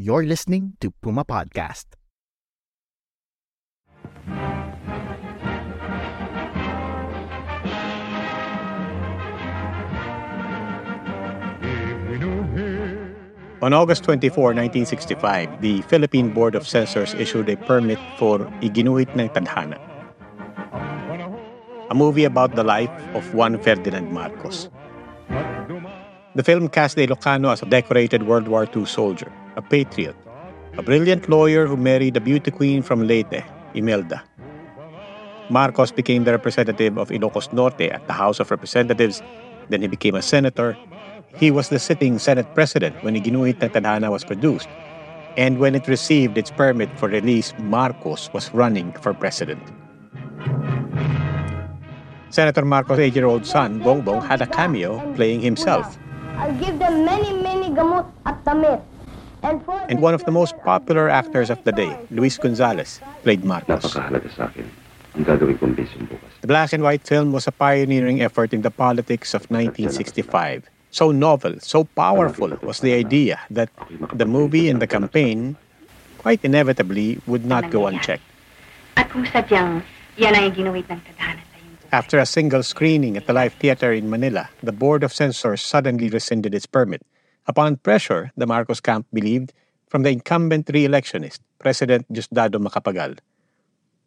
You're listening to Puma Podcast. On August 24, 1965, the Philippine Board of Censors issued a permit for Iginuit ng Tadhana, a movie about the life of Juan Ferdinand Marcos. The film cast a Ilocano as a decorated World War II soldier, a patriot, a brilliant lawyer who married a beauty queen from Leyte, Imelda. Marcos became the representative of Ilocos Norte at the House of Representatives, then he became a senator, he was the sitting Senate President when Iginuit Tadhana was produced. And when it received its permit for release, Marcos was running for president. Senator Marcos' eight-year-old son, Bongbong, had a cameo playing himself. I'll give them many, many at. And, And one of the most popular actors of the day, Luis Gonzalez, played Marcos. Napakahalaga sa akin. Ang gagawin kong vision bukas. The black and white film was a pioneering effort in the politics of 1965. So novel, so powerful was the idea that the movie and the campaign quite inevitably would not go unchecked. At kung sadyang yan ang ginuwit ng tadhana sa iyong buhay. After a single screening at the Live Theater in Manila, the Board of Censors suddenly rescinded its permit. Upon pressure, the Marcos camp believed, from the incumbent re-electionist, President Diosdado Macapagal.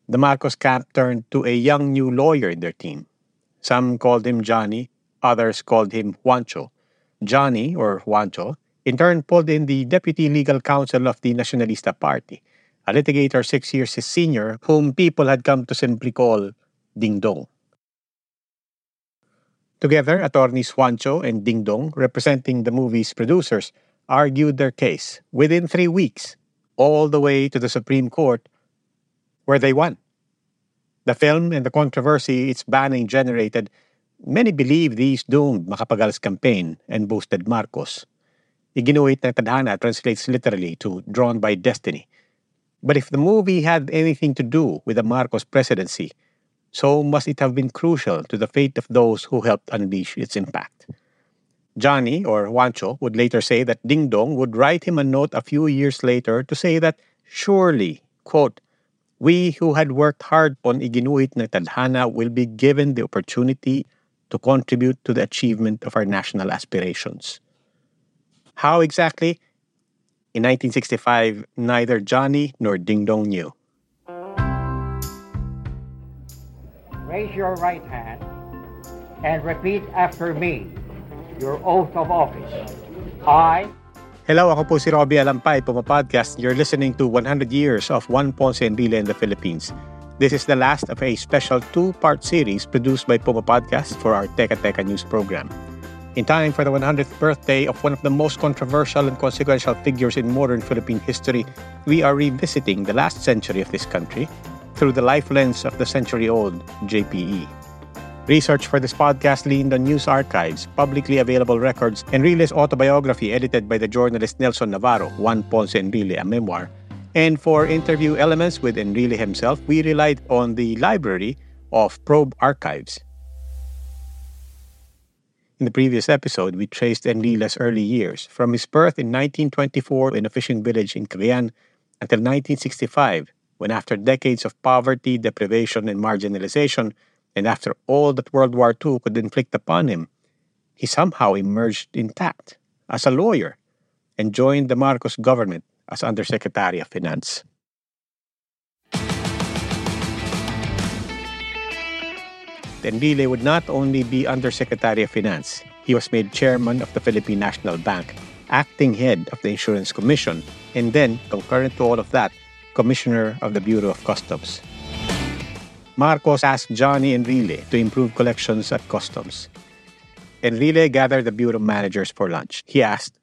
The Marcos camp turned to a young new lawyer in their team. Some called him Johnny, others called him Juancho. Johnny, or Juancho, in turn pulled in the deputy legal counsel of the Nacionalista Party, a litigator six years his senior, whom people had come to simply call Ding Dong. Together, attorneys Juancho and Ding Dong, representing the movie's producers, argued their case within three weeks, all the way to the Supreme Court, where they won. The film and the controversy its banning generated, many believe these doomed Macapagal's campaign and boosted Marcos. Iginuit ng Tadhana translates literally to drawn by destiny. But if the movie had anything to do with the Marcos presidency, so must it have been crucial to the fate of those who helped unleash its impact. Johnny, or Juancho, would later say that Ding Dong would write him a note a few years later to say that surely, quote, we who had worked hard on Iginuit ng Tadhana will be given the opportunity to contribute to the achievement of our national aspirations. How exactly? In 1965, neither Johnny nor Ding Dong knew. Raise your right hand and repeat after me your oath of office. I, Hello, ako po si Robbie Alampay, Puma Podcast. You're listening to 100 Years of Juan Ponce Enrile in the Philippines. This is the last of a special two-part series produced by Puma Podcast for our Teka Teka news program. In time for the 100th birthday of one of the most controversial and consequential figures in modern Philippine history, we are revisiting the last century of this country through the life lens of the century-old JPE. Research for this podcast leaned on news archives, publicly available records, Enrile's autobiography edited by the journalist Nelson Navarro, Juan Ponce Enrile, a memoir. And for interview elements with Enrile himself, we relied on the library of Probe Archives. In the previous episode, we traced Enrile's early years, from his birth in 1924 in a fishing village in Cagayan until 1965, when after decades of poverty, deprivation, and marginalization, and after all that World War II could inflict upon him, he somehow emerged intact as a lawyer and joined the Marcos government as Undersecretary of Finance. Enrile would not only be Undersecretary of Finance, he was made chairman of the Philippine National Bank, acting head of the Insurance Commission, and then, concurrent to all of that, commissioner of the Bureau of Customs. Marcos asked Johnny and Enrile to improve collections at customs. Enrile gathered the bureau managers for lunch. He asked,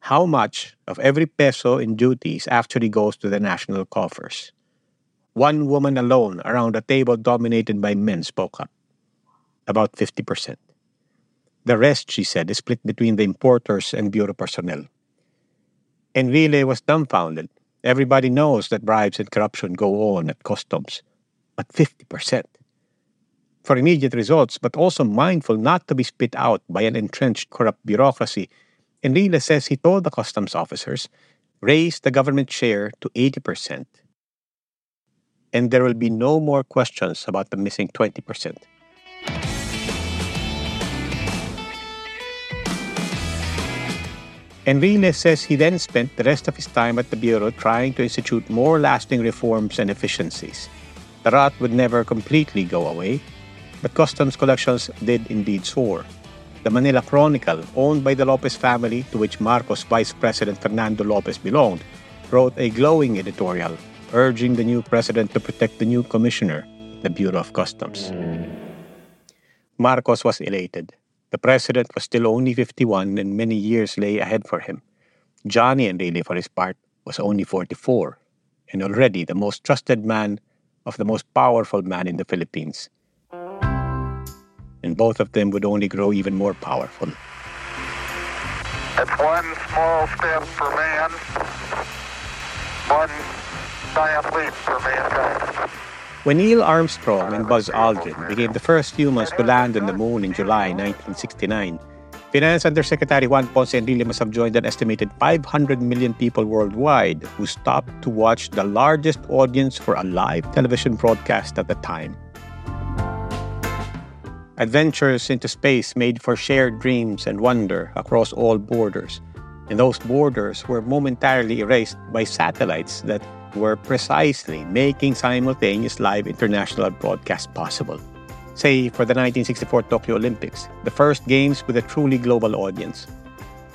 How much of every peso in duties actually goes to the national coffers? One woman alone around a table dominated by men spoke up. About 50%. The rest, she said, is split between the importers and bureau personnel. Enrile was dumbfounded. Everybody knows that bribes and corruption go on at customs but 50%. For immediate results, but also mindful not to be spit out by an entrenched corrupt bureaucracy, Enrile says he told the customs officers, raise the government share to 80%, and there will be no more questions about the missing 20%. Enrile says he then spent the rest of his time at the Bureau trying to institute more lasting reforms and efficiencies. The rot would never completely go away, but customs collections did indeed soar. The Manila Chronicle, owned by the Lopez family, to which Marcos Vice President Fernando Lopez belonged, wrote a glowing editorial urging the new president to protect the new commissioner, the Bureau of Customs. Marcos was elated. The president was still only 51 and many years lay ahead for him. Johnny Enrile, for his part, was only 44 and already the most trusted man of the most powerful man in the Philippines. And both of them would only grow even more powerful. It's one small step for man, one giant leap for mankind. When Neil Armstrong and Buzz Aldrin became the first humans to land on the moon in July 1969, Finance Undersecretary Juan Ponce Enrile must have joined an estimated 500 million people worldwide who stopped to watch the largest audience for a live television broadcast at the time. Adventures into space made for shared dreams and wonder across all borders, and those borders were momentarily erased by satellites that were precisely making simultaneous live international broadcast possible say, for the 1964 Tokyo Olympics, the first games with a truly global audience.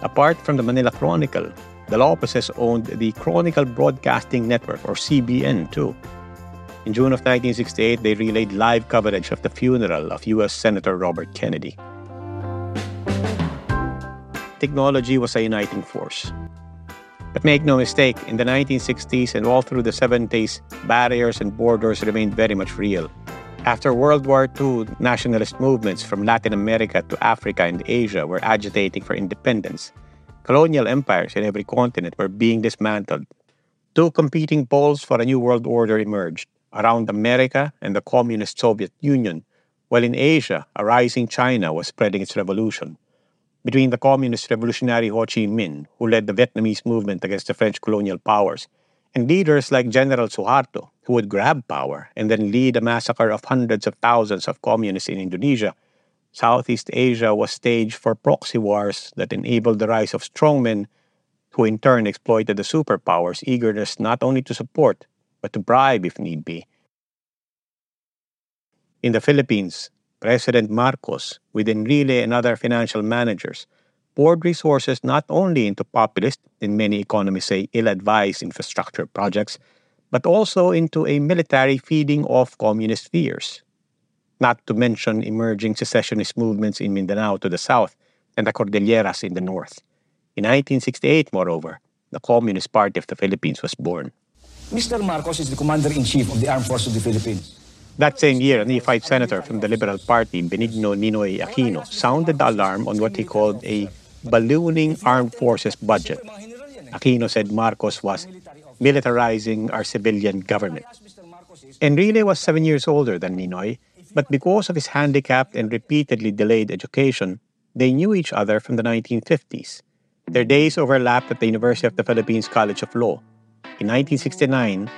Apart from the Manila Chronicle, the Lopezes owned the Chronicle Broadcasting Network, or CBN, too. In June of 1968, they relayed live coverage of the funeral of U.S. Senator Robert Kennedy. Technology was a uniting force. But make no mistake, in the 1960s and all through the 70s, barriers and borders remained very much real. After World War II, nationalist movements from Latin America to Africa and Asia were agitating for independence. Colonial empires in every continent were being dismantled. Two competing poles for a new world order emerged around America and the communist Soviet Union, while in Asia, a rising China was spreading its revolution. Between the communist revolutionary Ho Chi Minh, who led the Vietnamese movement against the French colonial powers, and leaders like General Suharto, who would grab power and then lead a massacre of hundreds of thousands of communists in Indonesia, Southeast Asia was staged for proxy wars that enabled the rise of strongmen who in turn exploited the superpowers' eagerness not only to support, but to bribe if need be. In the Philippines, President Marcos, with Enrile and other financial managers, poured resources not only into populist, and many economists say ill advised infrastructure projects, but also into a military feeding off communist fears. Not to mention emerging secessionist movements in Mindanao to the south and the Cordilleras in the north. In 1968, moreover, the Communist Party of the Philippines was born. Mr. Marcos is the Commander in Chief of the Armed Forces of the Philippines. That same year, a neophyte senator from the Liberal Party, Benigno Ninoy Aquino, sounded the alarm on what he called a ballooning armed forces budget. Aquino said Marcos was militarizing our civilian government. Enrile was seven years older than Ninoy, but because of his handicapped and repeatedly delayed education, they knew each other from the 1950s. Their days overlapped at the University of the Philippines College of Law. In 1969,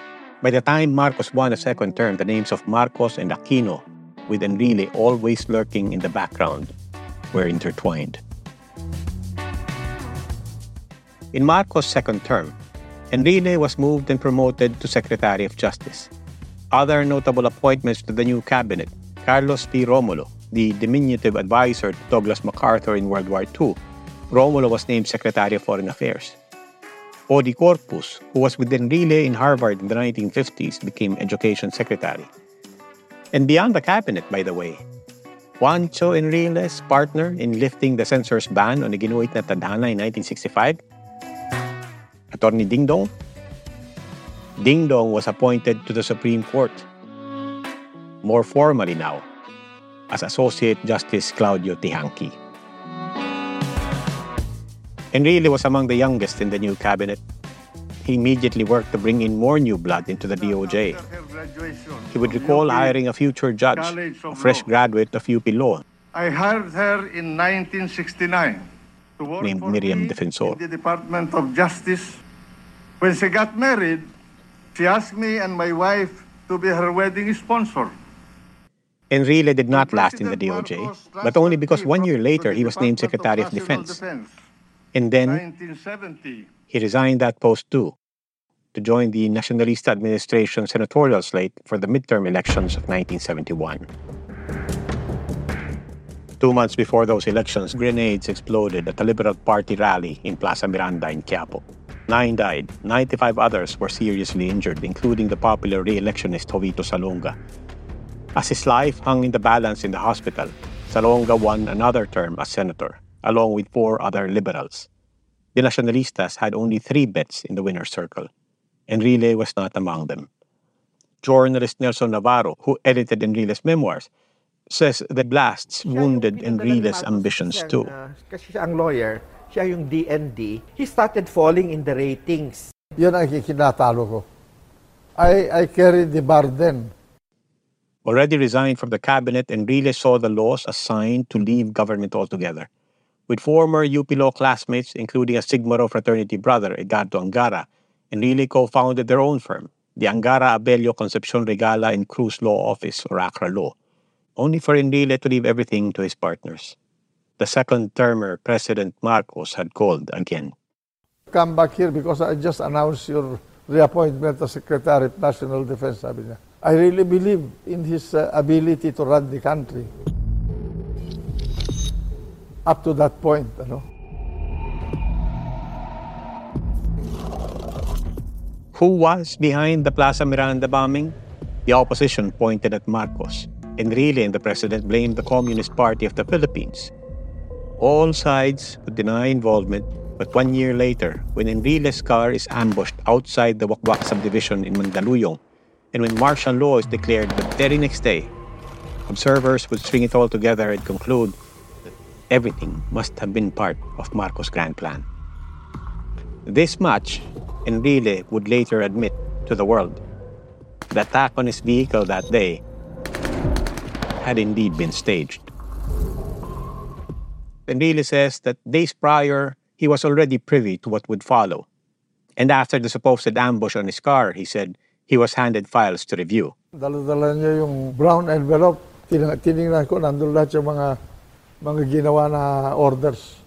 by the time Marcos won a second term, the names of Marcos and Aquino, with Enrile always lurking in the background, were intertwined. In Marcos' second term, Enrile was moved and promoted to Secretary of Justice. Other notable appointments to the new cabinet Carlos P. Romulo, the diminutive advisor to Douglas MacArthur in World War II. Romulo was named Secretary of Foreign Affairs. O.D. Corpuz, who was with Enrile in Harvard in the 1950s, became Education Secretary. And beyond the cabinet, by the way, Juancho Enriles' partner in lifting the censor's ban on iginuit na tadhana in 1965, Attorney Ding Dong. Ding Dong was appointed to the Supreme Court, more formally now, as Associate Justice Claudio Teehankee. Enrile was among the youngest in the new cabinet. He immediately worked to bring in more new blood into the DOJ. He would recall hiring a future judge, a fresh graduate of UP Law, I hired her in 1969 to work named for Miriam Defensor. in the Department of Justice. When she got married, she asked me and my wife to be her wedding sponsor. Enrile did not last in the DOJ, but only because one year later he was named Secretary of Defense. And then 1970. he resigned that post too to join the Nacionalista administration senatorial slate for the midterm elections of 1971. Two months before those elections, grenades exploded at a Liberal Party rally in Plaza Miranda in Quiapo. Nine died, 95 others were seriously injured, including the popular re-electionist Jovito Salonga. As his life hung in the balance in the hospital, Salonga won another term as senator, along with four other liberals. The Nacionalistas had only three bets in the winner's circle. and Enrile was not among them. Journalist Nelson Navarro, who edited Enrile's memoirs, says the blasts wounded Enrile's ambitions too. Kasi siya ang lawyer, siya yung DND, he started falling in the ratings. Yun ang kikinatalo ko. I, I carried the burden. Already resigned from the cabinet, Enrile saw the laws assigned to leave government altogether. With former UP Law classmates, including a Sigma Rho fraternity brother, Edgardo Angara, Enrile co-founded their own firm, the Angara Abello Concepcion Regala and Cruz Law Office, or ACCRA Law, only for Enrile to leave everything to his partners. The second-termer President Marcos had called again. Come back here because I just announced your reappointment as Secretary of National Defense. I really believe in his uh, ability to run the country. Up to that point, ano? Who was behind the Plaza Miranda bombing? The opposition pointed at Marcos. Enrile and the president blamed the Communist Party of the Philippines. All sides would deny involvement, but one year later, when Enrile's car is ambushed outside the Wack Wack subdivision in Mandaluyong, and when martial law is declared the very next day, observers would string it all together and conclude everything must have been part of Marcos' grand plan. This much, Enrile would later admit to the world. The attack on his vehicle that day had indeed been staged. Enrile says that days prior, he was already privy to what would follow. And after the supposed ambush on his car, he said he was handed files to review. Dala-dala niya yung brown envelope. Tin- tiningnan ko, nandun lahat yung mga, mga ginawa na orders.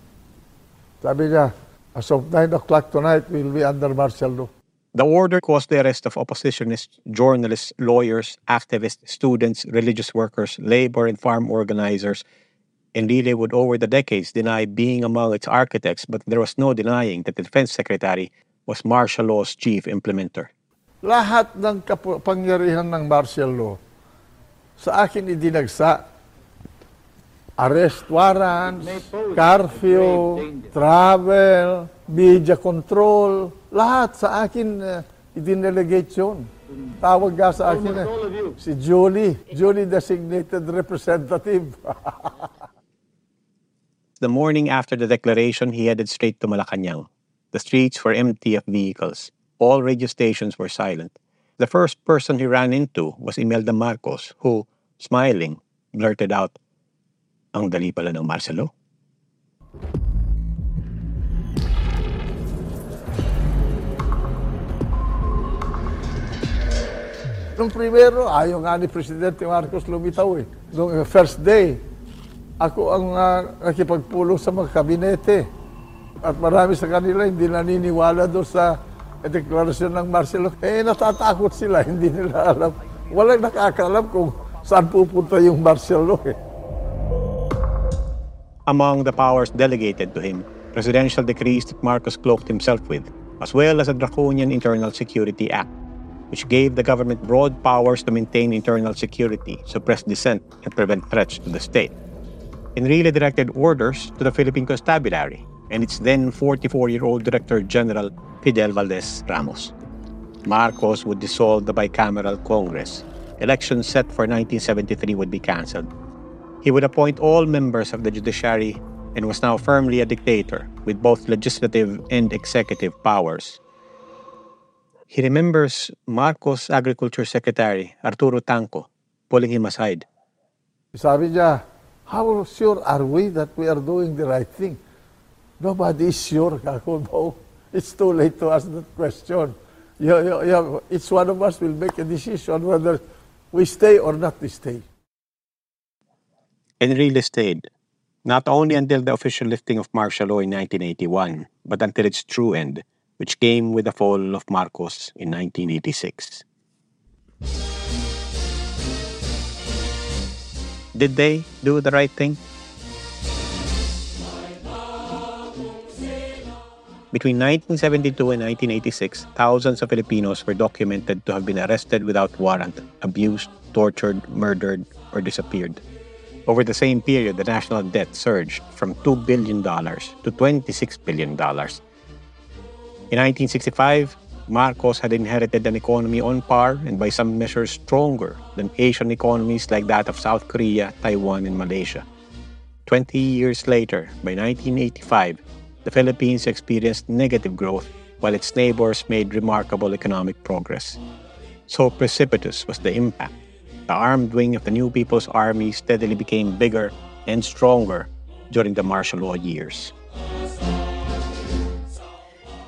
Sabi niya, as of 9 o'clock tonight, we'll be under martial law. The order caused the arrest of oppositionists, journalists, lawyers, activists, students, religious workers, labor and farm organizers. Enrile would over the decades deny being among its architects, but there was no denying that the defense secretary was martial law's chief implementer. Lahat ng kapangyarihan ng martial law sa akin idinagsa. Arrest warrants, curfew, travel, media control, lahat sa akin uh, idinelegate yun. Tawag nga sa akin eh, si Julie, Julie designated representative. The morning after the declaration, he headed straight to Malacanang. The streets were empty of vehicles. All radio stations were silent. The first person he ran into was Imelda Marcos, who, smiling, blurted out, Ang dali pala ng Marcelo. Nung primero, ayaw nga ni Presidente Marcos lumitaw eh. Nung first day, ako ang uh, nakipagpulong sa mga kabinete. At marami sa kanila hindi naniniwala doon sa deklarasyon ng Marcelo. Eh, natatakot sila, hindi nila alam. Walang nakakalam kung saan pupunta yung Marcelo eh. Among the powers delegated to him, presidential decrees that Marcos cloaked himself with, as well as a draconian Internal Security Act. which gave the government broad powers to maintain internal security, suppress dissent, and prevent threats to the state. Enrile directed orders to the Philippine Constabulary and its then 44 year old Director General Fidel Valdez Ramos. Marcos would dissolve the bicameral Congress. Elections set for 1973 would be cancelled. He would appoint all members of the judiciary and was now firmly a dictator with both legislative and executive powers. He remembers Marcos' Agriculture Secretary, Arturo Tanco, pulling him aside. Sabi niya, how sure are we that we are doing the right thing? Nobody is sure, Kako. No, it's too late to ask that question. Each one of us will make a decision whether we stay or not we stay. Enrile estate, not only until the official lifting of martial law in 1981, but until its true end, which came with the fall of Marcos in 1986. Did they do the right thing? Between 1972 and 1986, thousands of Filipinos were documented to have been arrested without warrant, abused, tortured, murdered, or disappeared. Over the same period, the national debt surged from $2 billion to $26 billion. In 1965, Marcos had inherited an economy on par and by some measures stronger than Asian economies like that of South Korea, Taiwan, and Malaysia. Twenty years later, by 1985, the Philippines experienced negative growth while its neighbors made remarkable economic progress. So precipitous was the impact. The armed wing of the New People's Army steadily became bigger and stronger during the martial law years.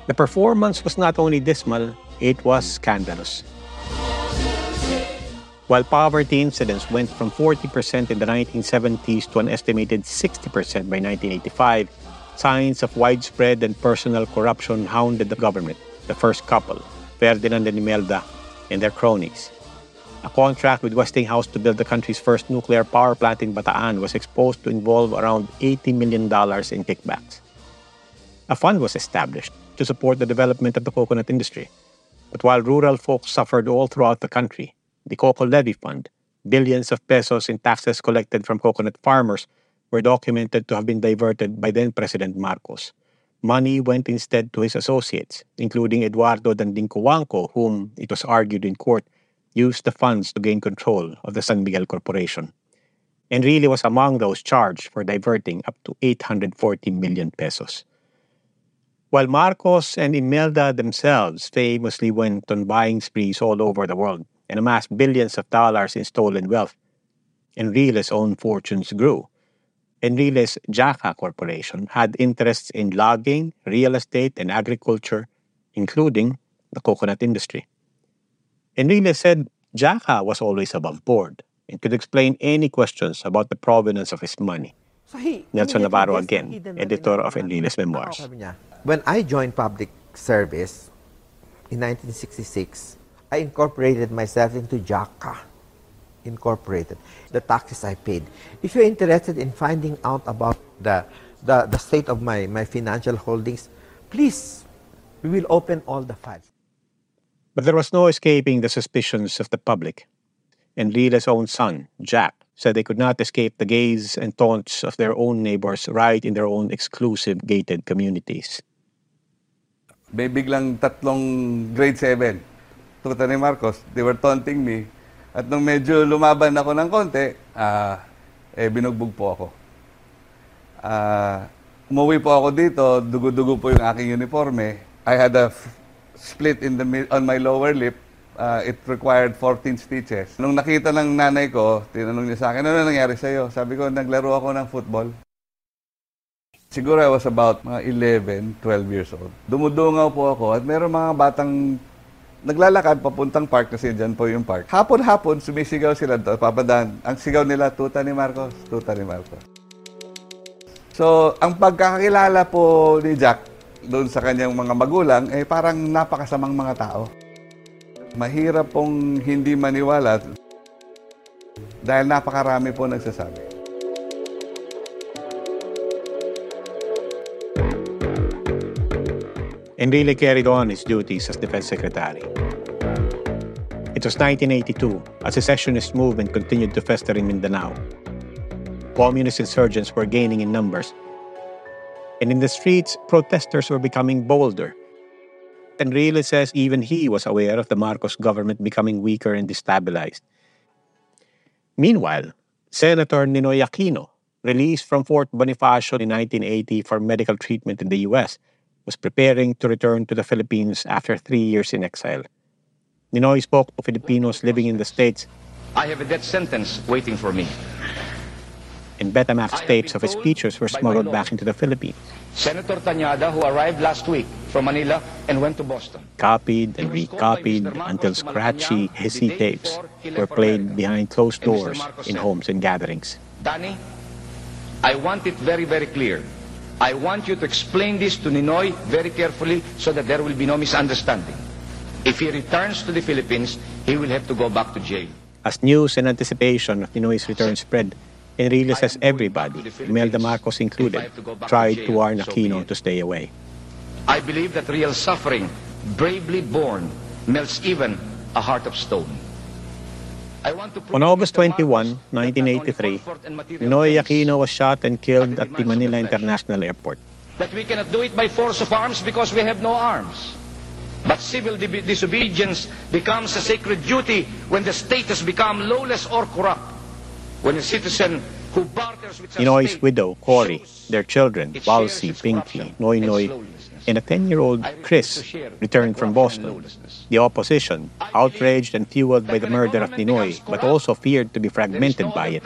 The performance was not only dismal, it was scandalous. While poverty incidence went from 40% in the 1970s to an estimated 60% by 1985, signs of widespread and personal corruption hounded the government, the first couple, Ferdinand and Imelda, and their cronies. A contract with Westinghouse to build the country's first nuclear power plant in Bataan was exposed to involve around $80 million in kickbacks. A fund was established to support the development of the coconut industry. But while rural folks suffered all throughout the country, the Coco Levy Fund, billions of pesos in taxes collected from coconut farmers, were documented to have been diverted by then President Marcos. Money went instead to his associates, including Eduardo Danding Cojuangco, whom, it was argued in court, used the funds to gain control of the San Miguel Corporation. Enrile was among those charged for diverting up to 840 million pesos. While Marcos and Imelda themselves famously went on buying sprees all over the world and amassed billions of dollars in stolen wealth, Enrile's own fortunes grew Enrile's JAKA Corporation had interests in logging, real estate, and agriculture, including the coconut industry. Enrile said JAKA was always above board and could explain any questions about the provenance of his money. Nelson Navarro again, editor of Enrile's memoirs. When I joined public service in 1966, I incorporated myself into JAKA Incorporated, the taxes I paid. If you're interested in finding out about the, the, the state of my, my financial holdings, please, we will open all the files. But there was no escaping the suspicions of the public. Enrile's own son, Jack, said they could not escape the gaze and taunts of their own neighbors right in their own exclusive gated communities. May biglang tatlong grade 7. Tuta ni Marcos, they were taunting me At nung medyo lumaban ako ng konti, uh, eh, binugbog po ako. Uh, umuwi po ako dito, dugo-dugo po yung aking uniforme. I had a split in the on my lower lip. Uh, it required 14 stitches. Nung nakita ng nanay ko, tinanong niya sa akin, ano nangyari sa'yo? Sabi ko, naglaro ako ng football. Siguro I was about mga 11, 12 years old. Dumudungaw po ako at meron mga batang naglalakad papuntang park kasi dyan po yung park. Hapon-hapon, sumisigaw sila papadaan. Ang sigaw nila, tuta ni Marcos, tuta ni Marcos. So, ang pagkakakilala po ni Jack doon sa kanyang mga magulang, eh parang napakasamang mga tao. Mahirap pong hindi maniwala dahil napakarami po nagsasabi. Enrile carried on his duties as defense secretary. It was 1982, a secessionist movement continued to fester in Mindanao. Communist insurgents were gaining in numbers. And in the streets, protesters were becoming bolder. Enrile says even he was aware of the Marcos government becoming weaker and destabilized. Meanwhile, Senator Ninoy Aquino, released from Fort Bonifacio in 1980 for medical treatment in the US, was preparing to return to the Philippines after three years in exile. Ninoy spoke to Filipinos living in the States. I have a death sentence waiting for me. And Betamax tapes of his speeches were smuggled back into the Philippines. Senator Tañada, who arrived last week from Manila and went to Boston. Copied and recopied until scratchy, hissy tapes were played behind closed doors in homes and gatherings. Danny, I want it very, very clear. I want you to explain this to Ninoy very carefully so that there will be no misunderstanding. If he returns to the Philippines, he will have to go back to jail. As news and anticipation of Ninoy's return spread, Enrile says everybody, Imelda Marcos included, tried to warn Aquino to stay away. I believe that real suffering, bravely borne, melts even a heart of stone. On August 21, 1983, Ninoy Aquino was shot and killed at the Manila International Airport. That we cannot do it by force of arms because we have no arms. But civil disobedience becomes a sacred duty when the state has become lawless or corrupt. When a citizen who barters with Ninoy's widow, Cory, their children, Ballsy, Pinky, Noy Noy, and a 10-year-old Kris returned from Boston. The opposition, outraged and fueled by the murder of Ninoy, but also feared to be fragmented by it,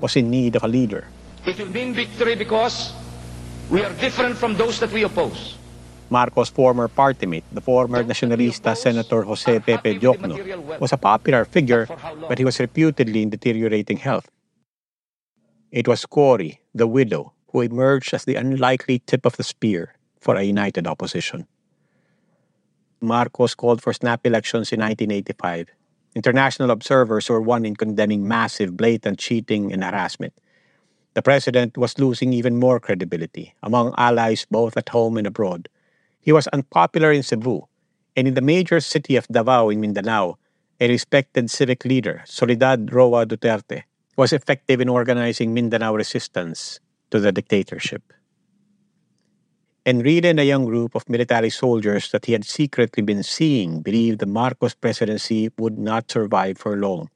was in need of a leader. It will mean victory because we are different from those that we oppose. Marcos' former party mate, the former Nacionalista Senator Jose Pepe Diokno, was a popular figure, but he was reputedly in deteriorating health. It was Cory, the widow, who emerged as the unlikely tip of the spear for a united opposition. Marcos called for snap elections in 1985. International observers were one in condemning massive, blatant cheating and harassment. The president was losing even more credibility among allies both at home and abroad. He was unpopular in Cebu, and in the major city of Davao in Mindanao, a respected civic leader, Soledad Roa Duterte, was effective in organizing Mindanao resistance to the dictatorship. Enrile and a young group of military soldiers that he had secretly been seeing believed the Marcos presidency would not survive for long.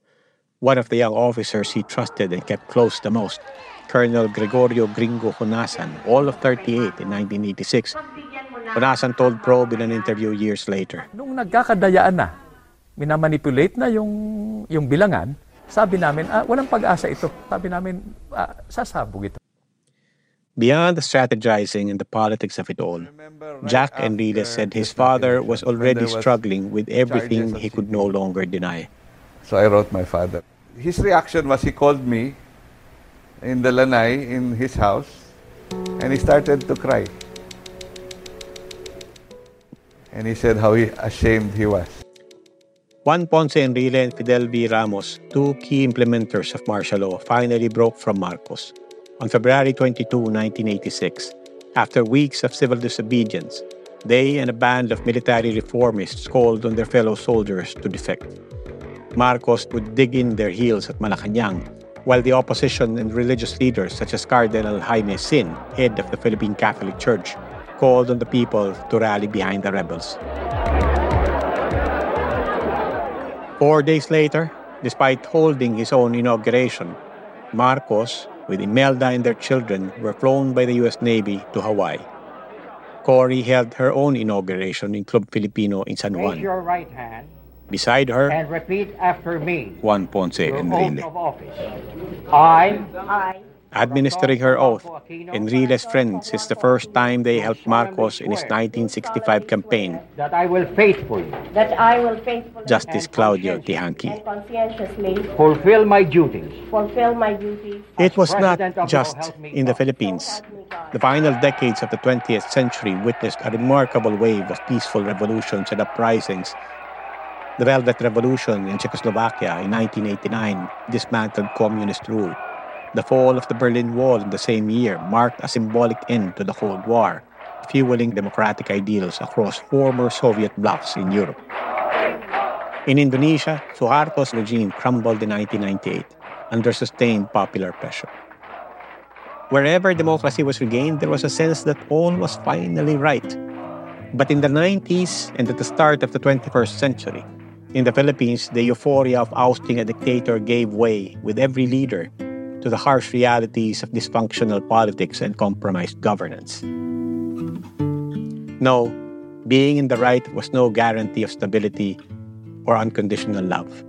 One of the young officers he trusted and kept close the most, Colonel Gregorio Gringo Honasan, all of 38 in 1986, Honasan told Probe in an interview years later. Nung nagkakadayaan na, minamanipulate na yung, yung bilangan, sabi namin, ah, walang pag-asa ito. Sabi namin, ah, sasabog ito. Beyond the strategizing and the politics of it all, Jack Enrile said his father was already struggling with everything he could no longer deny. So I wrote my father. His reaction was he called me in the lanai in his house and he started to cry. And he said how he, ashamed he was. Juan Ponce Enrile and Fidel V. Ramos, two key implementers of martial law, finally broke from Marcos. On February 22, 1986, after weeks of civil disobedience, they and a band of military reformists called on their fellow soldiers to defect. Marcos would dig in their heels at Malacanang, while the opposition and religious leaders such as Cardinal Jaime Sin, head of the Philippine Catholic Church, called on the people to rally behind the rebels. Four days later, despite holding his own inauguration, Marcos, with Imelda and their children, were flown by the U.S. Navy to Hawaii. Cory held her own inauguration in Club Filipino in San Juan. Raise your right hand Beside her, and repeat after me. Juan Ponce Your oath Enrile. of office. I, I, Administering her oath, Enrile's friends is the first time they helped Marcos in his 1965 campaign, that I will faithfully that I will faithfully Justice Claudio Teehankee. and conscientiously fulfill my duties fulfill my duties It was not President of the just in the Philippines. The final decades of the 20th century witnessed a remarkable wave of peaceful revolutions and uprisings. The Velvet Revolution in Czechoslovakia in 1989 dismantled communist rule. The fall of the Berlin Wall in the same year marked a symbolic end to the Cold War, fueling democratic ideals across former Soviet blocs in Europe. In Indonesia, Suharto's regime crumbled in 1998 under sustained popular pressure. Wherever democracy was regained, there was a sense that all was finally right. But in the 90s and at the start of the 21st century, in the Philippines, the euphoria of ousting a dictator gave way with every leader to the harsh realities of dysfunctional politics and compromised governance. No, being in the right was no guarantee of stability or unconditional love.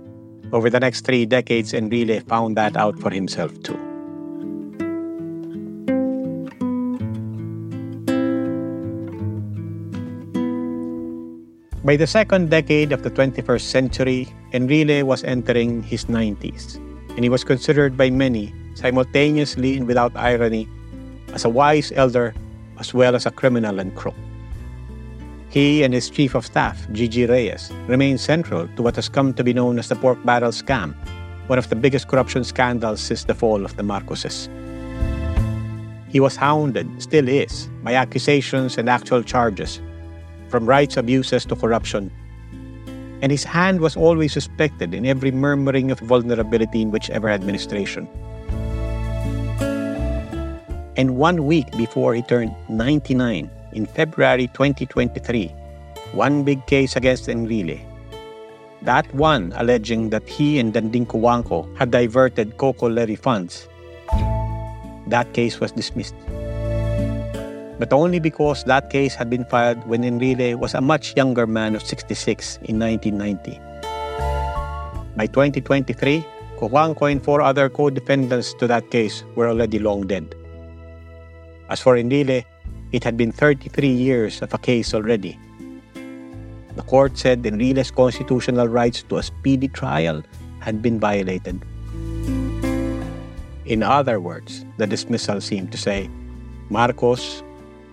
Over the next three decades, Enrile found that out for himself too. By the second decade of the 21st century, Enrile was entering his 90s, and he was considered by many, simultaneously and without irony, as a wise elder as well as a criminal and crook. He and his chief of staff, Gigi Reyes, remain central to what has come to be known as the pork barrel scam, one of the biggest corruption scandals since the fall of the Marcoses. He was hounded, still is, by accusations and actual charges, from rights abuses to corruption. And his hand was always suspected in every murmuring of vulnerability in whichever administration. And one week before he turned 99, in February 2023, one big case against Enrile. That one alleging that he and Danding Cojuangco had diverted Coco Levy funds. That case was dismissed. But only because that case had been filed when Enrile was a much younger man of 66 in 1990. By 2023, Cojuangco and four other co-defendants to that case were already long dead. As for Enrile, it had been 33 years of a case already. The court said Enrile's constitutional rights to a speedy trial had been violated. In other words, the dismissal seemed to say, Marcos,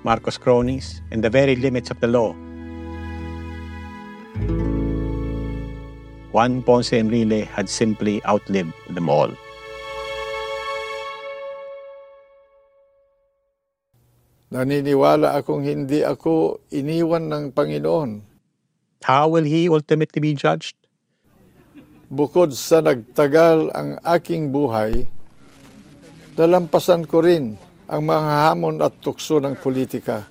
Marcos cronies, and the very limits of the law. Juan Ponce Enrile had simply outlived them all. Naniniwala akong hindi ako iniwan ng Panginoon. How will he ultimately be judged? Bukod sa nagtagal ang aking buhay, nalampasan ko rin ang mga hamon at tukso ng politika.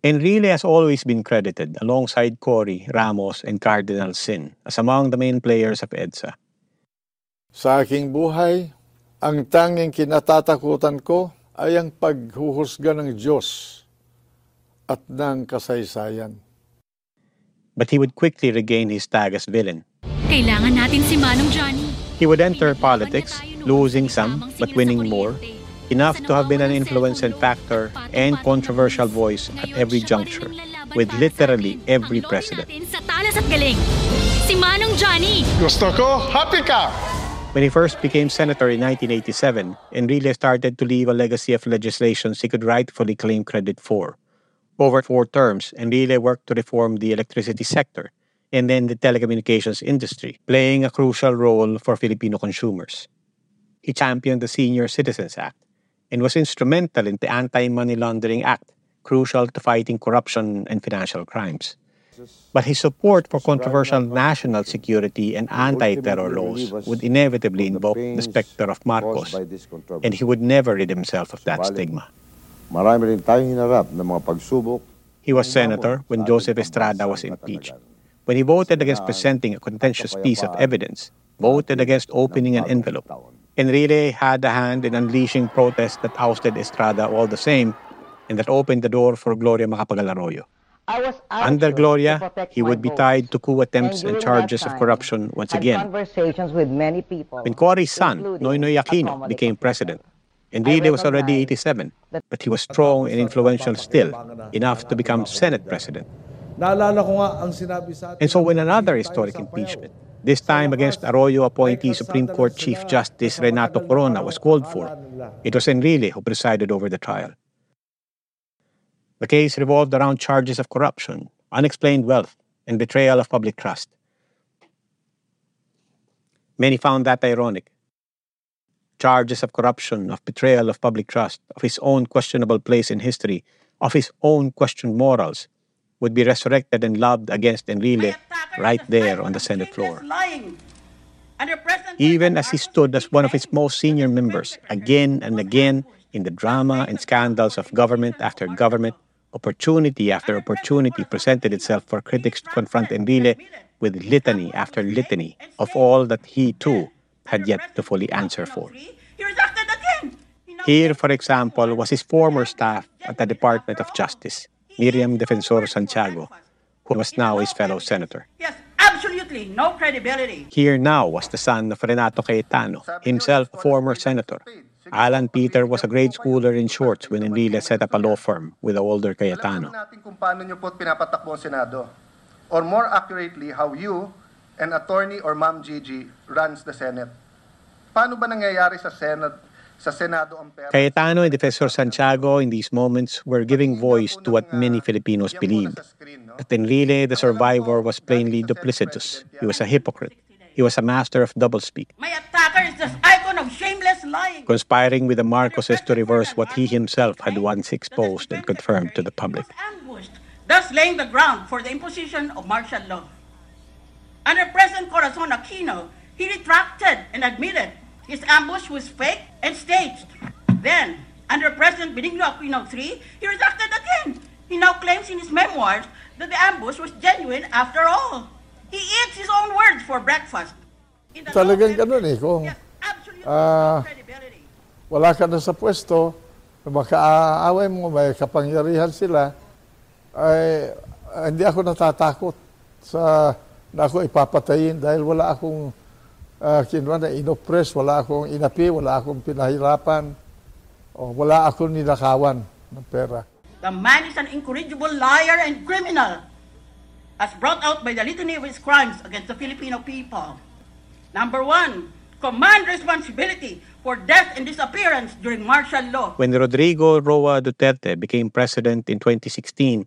Enrile has always been credited alongside Cory, Ramos, and Cardinal Sin as among the main players of EDSA. Sa aking buhay, ang tanging kinatatakutan ko ay ang paghuhusga ng Diyos at ng kasaysayan. But he would quickly regain his tag as villain. Kailangan natin si Manong Johnny. He would enter politics, losing some but winning more, enough to have been an influence and factor and controversial voice at every juncture, with literally every president. Sa talas at galing, si Manong Johnny. Gusto ko, happy ka! When he first became senator in 1987, Enrile started to leave a legacy of legislations he could rightfully claim credit for. Over four terms, Enrile worked to reform the electricity sector and then the telecommunications industry, playing a crucial role for Filipino consumers. He championed the Senior Citizens Act and was instrumental in the Anti-Money Laundering Act, crucial to fighting corruption and financial crimes. But his support for controversial national security and anti-terror laws would inevitably invoke the specter of Marcos, and he would never rid himself of that stigma. He was senator when Joseph Estrada was impeached. When he voted against presenting a contentious piece of evidence, voted against opening an envelope, Enrile had a hand in unleashing protests that ousted Estrada all the same and that opened the door for Gloria Macapagal Arroyo. Under Gloria, he would be tied to coup attempts and charges of corruption once again. Conversations with many people. When Cory's son, Noynoy Aquino, became president, Enrile was already 87, but he was strong and influential still, enough to become Senate president. Naalala ko nga ang sinabi sa atin. And so when another historic impeachment, this time against Arroyo appointee Supreme Court Chief Justice Renato Corona was called for, it was Enrile who presided over the trial. The case revolved around charges of corruption, unexplained wealth, and betrayal of public trust. Many found that ironic. Charges of corruption, of betrayal of public trust, of his own questionable place in history, of his own questioned morals, would be resurrected and loved against Enrile right there on the Senate floor. Even as he stood as one of its most senior members, again and again in the drama and scandals of government after government, opportunity after opportunity presented itself for critics to confront Enrile with litany after litany of all that he too had yet to fully answer for. Here, for example, was his former staff at the Department of Justice, Miriam Defensor Santiago, who was now his fellow senator. Yes, absolutely no credibility. Here now was the son of Renato Cayetano, himself a former senator. Alan Peter was a grade schooler in shorts when Enrile set up a law firm with the older Cayetano. natin kung paano nyo po pinapatakbo ang Senado. Or more accurately, how you, an attorney or Ma'am Gigi, runs the Senate. Paano ba nangyayari sa Senate, sa Senado ang pera? Cayetano and Defensor Santiago in these moments were giving voice to what many Filipinos believed. That Enrile, the survivor, was plainly duplicitous. He was a hypocrite. He was a master of doublespeak, My attacker is the icon of shameless lying. conspiring with the Marcoses to reverse what he himself had once exposed and confirmed to the public. thus laying the ground for the imposition of martial law. Under President Corazon Aquino, he retracted and admitted his ambush was fake and staged. Then, under President Benigno Aquino III, he retracted again. He now claims in his memoirs that the ambush was genuine after all. He eats his own words for breakfast. Talagang ganun eh. Kung ah, wala ka na sa pwesto, makaaway mo, may kapangyarihan sila, ay hindi ako natatakot sa na ako ipapatayin dahil wala akong uh, kinwa na inoppress, wala akong inapi, wala akong pinahirapan, o wala akong ninakawan ng pera. The man is an incorrigible liar and criminal, as brought out by the litany of his crimes against the Filipino people. Number one, command responsibility for death and disappearance during martial law. When Rodrigo Roa Duterte became president in 2016,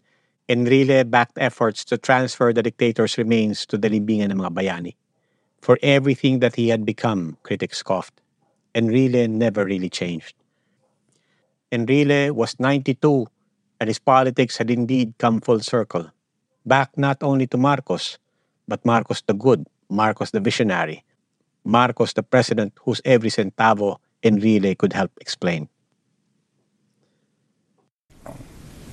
Enrile backed efforts to transfer the dictator's remains to the libingan ng mga bayani. For everything that he had become, critics scoffed. Enrile never really changed. Enrile was 92 and his politics had indeed come full circle. Back not only to Marcos, but Marcos the good, Marcos the visionary, Marcos the president whose every centavo Enrile could help explain.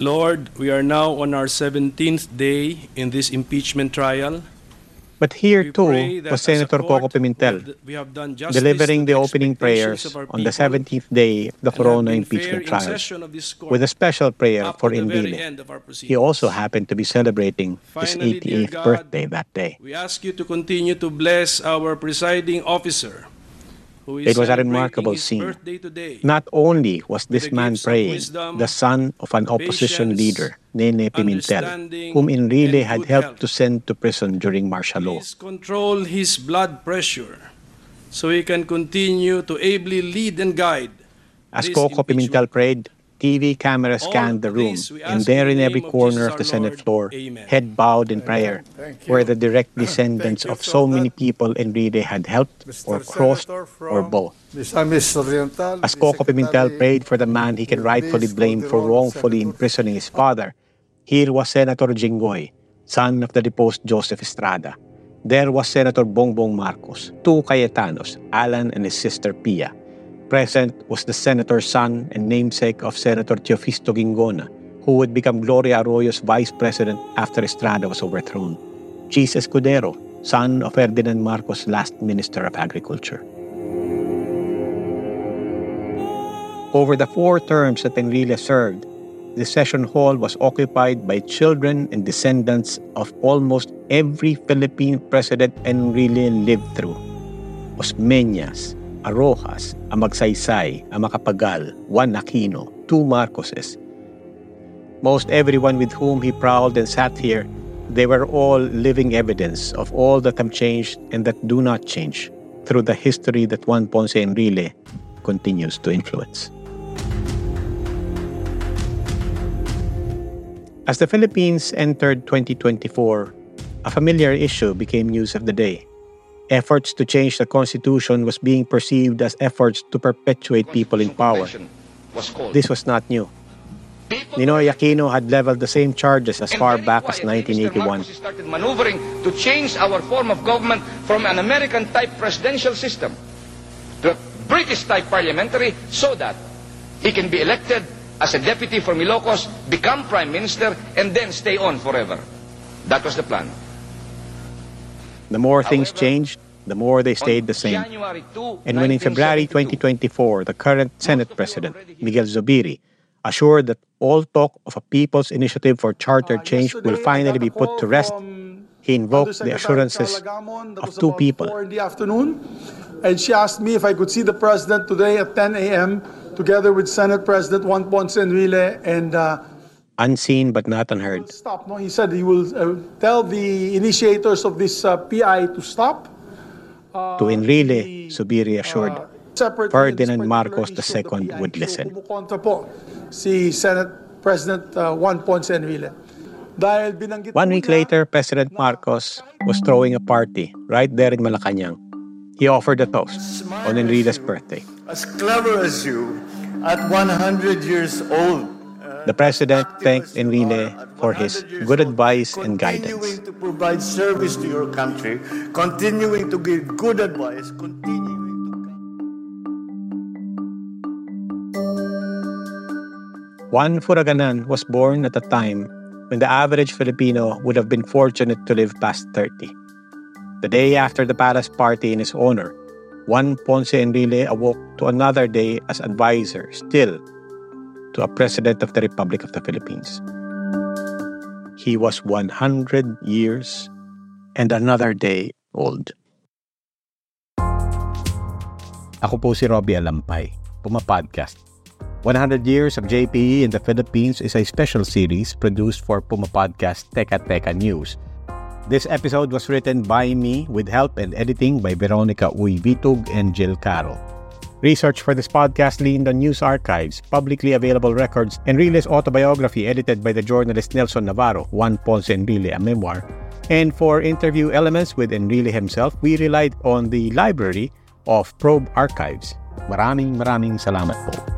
Lord, we are now on our 17th day in this impeachment trial. But here too was Senator Koko Pimentel, we have done justice delivering the opening prayers expectations of our on the 17th day of the Corona impeachment fair in trials, session of this court with a special prayer for to the very Enrile. end of our He also happened to be celebrating his 88th birthday that day. We ask you to continue to bless our presiding officer, It was a remarkable scene. Not only was this man praying, the son of an opposition leader, Nene Pimentel, whom Enrile had helped to send to prison during martial law. Control his blood pressure so he can continue to ably lead and guide. As Koko Pimentel prayed, TV cameras All scanned the room, and there in in every corner of the Senate floor, head bowed in prayer, were the direct descendants of so many people Enrile had helped, or crossed, or both. Misamis Oriental, As Koko Pimentel prayed for the man he can rightfully blame for wrongfully imprisoning his father, here was Senator Jinggoy, son of the deposed Joseph Estrada. There was Senator Bongbong Marcos, two Cayetanos, Alan and his sister Pia. Present was the senator's son and namesake of Senator Teofisto Guingona, who would become Gloria Arroyo's vice president after Estrada was overthrown. Chiz Escudero, son of Ferdinand Marcos' last Minister of Agriculture. Over the four terms that Enrile served, the session hall was occupied by children and descendants of almost every Philippine president Enrile lived through. Osmeñas, a Roxas, Amagsaysay, a Macapagal, Juan Aquino, two Marcoses. Most everyone with whom he prowled and sat here, they were all living evidence of all that have changed and that do not change through the history that Juan Ponce Enrile continues to influence. As the Philippines entered 2024, a familiar issue became news of the day. Efforts to change the constitution was being perceived as efforts to perpetuate people in power. This was not new. Ninoy Aquino had leveled the same charges as far back as 1981. started maneuvering to change our form of government from an American-type presidential system to a British-type parliamentary so that he can be elected as a deputy from Ilocos, become prime minister, and then stay on forever. That was the plan. The more things changed, the more they stayed the same. And when in February 2024, the current Senate President, Miguel Zubiri, assured that all talk of a people's initiative for charter change will finally be put to rest, he invoked the assurances of two people. In the afternoon, and she asked me if I could see the president today at 10 a.m. together with Senate President Juan Ponce Enrile and uh, Unseen but not unheard. stop. No, he said he will uh, tell the initiators of this uh, PI to stop. To Enrile, Zubiri assured, Separate Ferdinand Marcos II would listen. Si Senate President uh, Juan Ponce Enrile. One week later, President Marcos was throwing a party right there in Malacanang. He offered a toast on Enrile's birthday. As clever as you, at 100 years old, The president thanked Enrile for his good advice and guidance. continuing to provide service to your country, continuing to give good advice, continuing Juan Furagganan was born at a time when the average Filipino would have been fortunate to live past 30. The day after the palace party in his honor, Juan Ponce Enrile awoke to another day as advisor, still, to a president of the Republic of the Philippines. He was 100 years and another day old. Ako po si Robbie Alampay, Puma Podcast. 100 Years of JPE in the Philippines is a special series produced for Puma Podcast Teka Teka News. This episode was written by me with help and editing by Veronica Uy Vitug and Jill Caro. Research for this podcast leaned on news archives, publicly available records, Enrile's autobiography edited by the journalist Nelson Navarro, Juan Ponce Enrile, a memoir. And for interview elements with Enrile himself, we relied on the library of Probe Archives. Maraming maraming salamat po.